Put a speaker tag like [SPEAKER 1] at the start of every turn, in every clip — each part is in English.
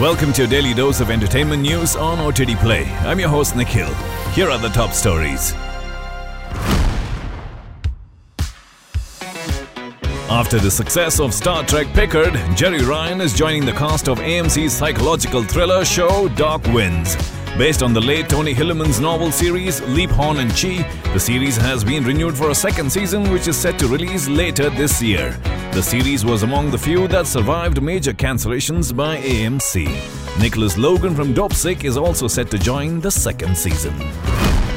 [SPEAKER 1] Welcome to your daily dose of entertainment news on OTT Play. I'm your host Nikhil. Here are the top stories. After the success of Star Trek Picard, Jeri Ryan is joining the cast of AMC's psychological thriller show Dark Winds. Based on the late Tony Hillerman's novel series Leaphorn and Chee, the series has been renewed for a second season which is set to release later this year. The series was among the few that survived major cancellations by AMC. Nicholas Logan from Dopesick is also set to join the second season.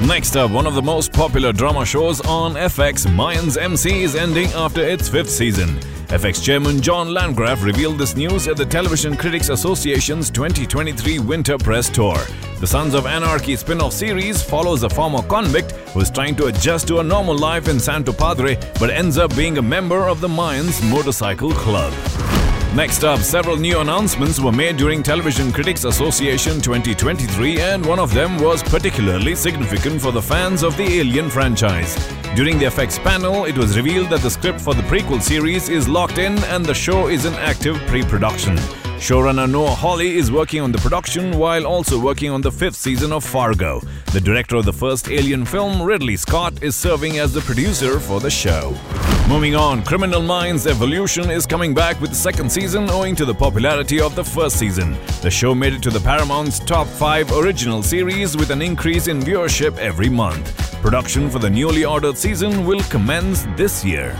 [SPEAKER 1] Next up, one of the most popular drama shows on FX, Mayans MC, is ending after its fifth season. FX chairman John Landgraf revealed this news at the Television Critics Association's 2023 Winter Press Tour. The Sons of Anarchy spin off series follows a former convict who is trying to adjust to a normal life in Santo Padre but ends up being a member of the Mayans Motorcycle Club. Next up, several new announcements were made during Television Critics Association 2023, and one of them was particularly significant for the fans of the Alien franchise. During the FX panel, it was revealed that the script for the prequel series is locked in and the show is in active pre production. Showrunner Noah Hawley is working on the production while also working on the fifth season of Fargo. The director of the first Alien film, Ridley Scott, is serving as the producer for the show. Moving on, Criminal Minds Evolution is coming back with the second season owing to the popularity of the first season. The show made it to the Paramount's top 5 original series with an increase in viewership every month. Production for the newly ordered season will commence this year.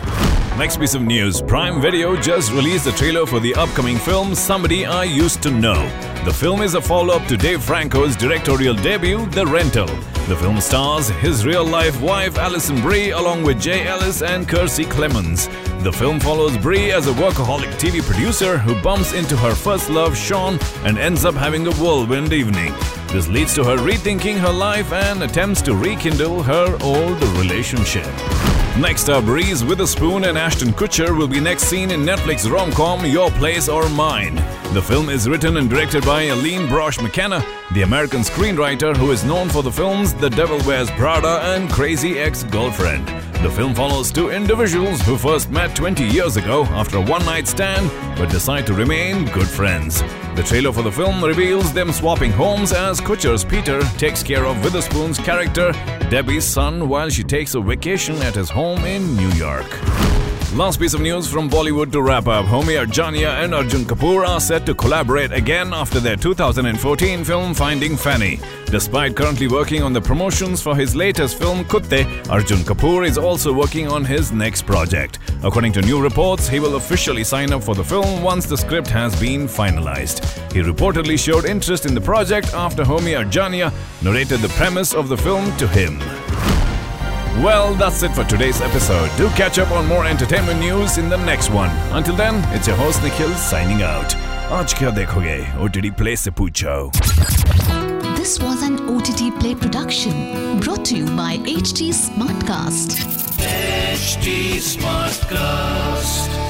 [SPEAKER 1] Next piece of news Prime Video just released the trailer for the upcoming film Somebody I Used to Know. The film is a follow up to Dave Franco's directorial debut, The Rental. The film stars his real life wife Alison Brie along with Jay Ellis and Kiersey Clemons. The film follows Brie as a workaholic TV producer who bumps into her first love, Sean, and ends up having a whirlwind evening. This leads to her rethinking her life and attempts to rekindle her old relationship. Next up, Reese Witherspoon and Ashton Kutcher will be next seen in Netflix rom-com Your Place or Mine. The film is written and directed by Aline Brosh McKenna, the American screenwriter who is known for the films The Devil Wears Prada and Crazy Ex-Girlfriend. The film follows two individuals who first met 20 years ago after a one-night stand but decide to remain good friends. The trailer for the film reveals them swapping homes as Kutcher's Peter takes care of Witherspoon's character, Debbie's son, while she takes a vacation at his home in New York. Last piece of news from Bollywood to wrap up. Homi Arjania and Arjun Kapoor are set to collaborate again after their 2014 film Finding Fanny. Despite currently working on the promotions for his latest film Kutte, Arjun Kapoor is also working on his next project. According to new reports, he will officially sign up for the film once the script has been finalized. He reportedly showed interest in the project after Homi Arjania narrated the premise of the film to him. Well, that's it for today's episode. Do catch up on more entertainment news in the next one. Until then, it's your host Nikhil signing out. आज क्या देखोगे OTT Play से पूछो
[SPEAKER 2] This was an OTT Play production brought to you by HT Smartcast.
[SPEAKER 3] HT Smartcast.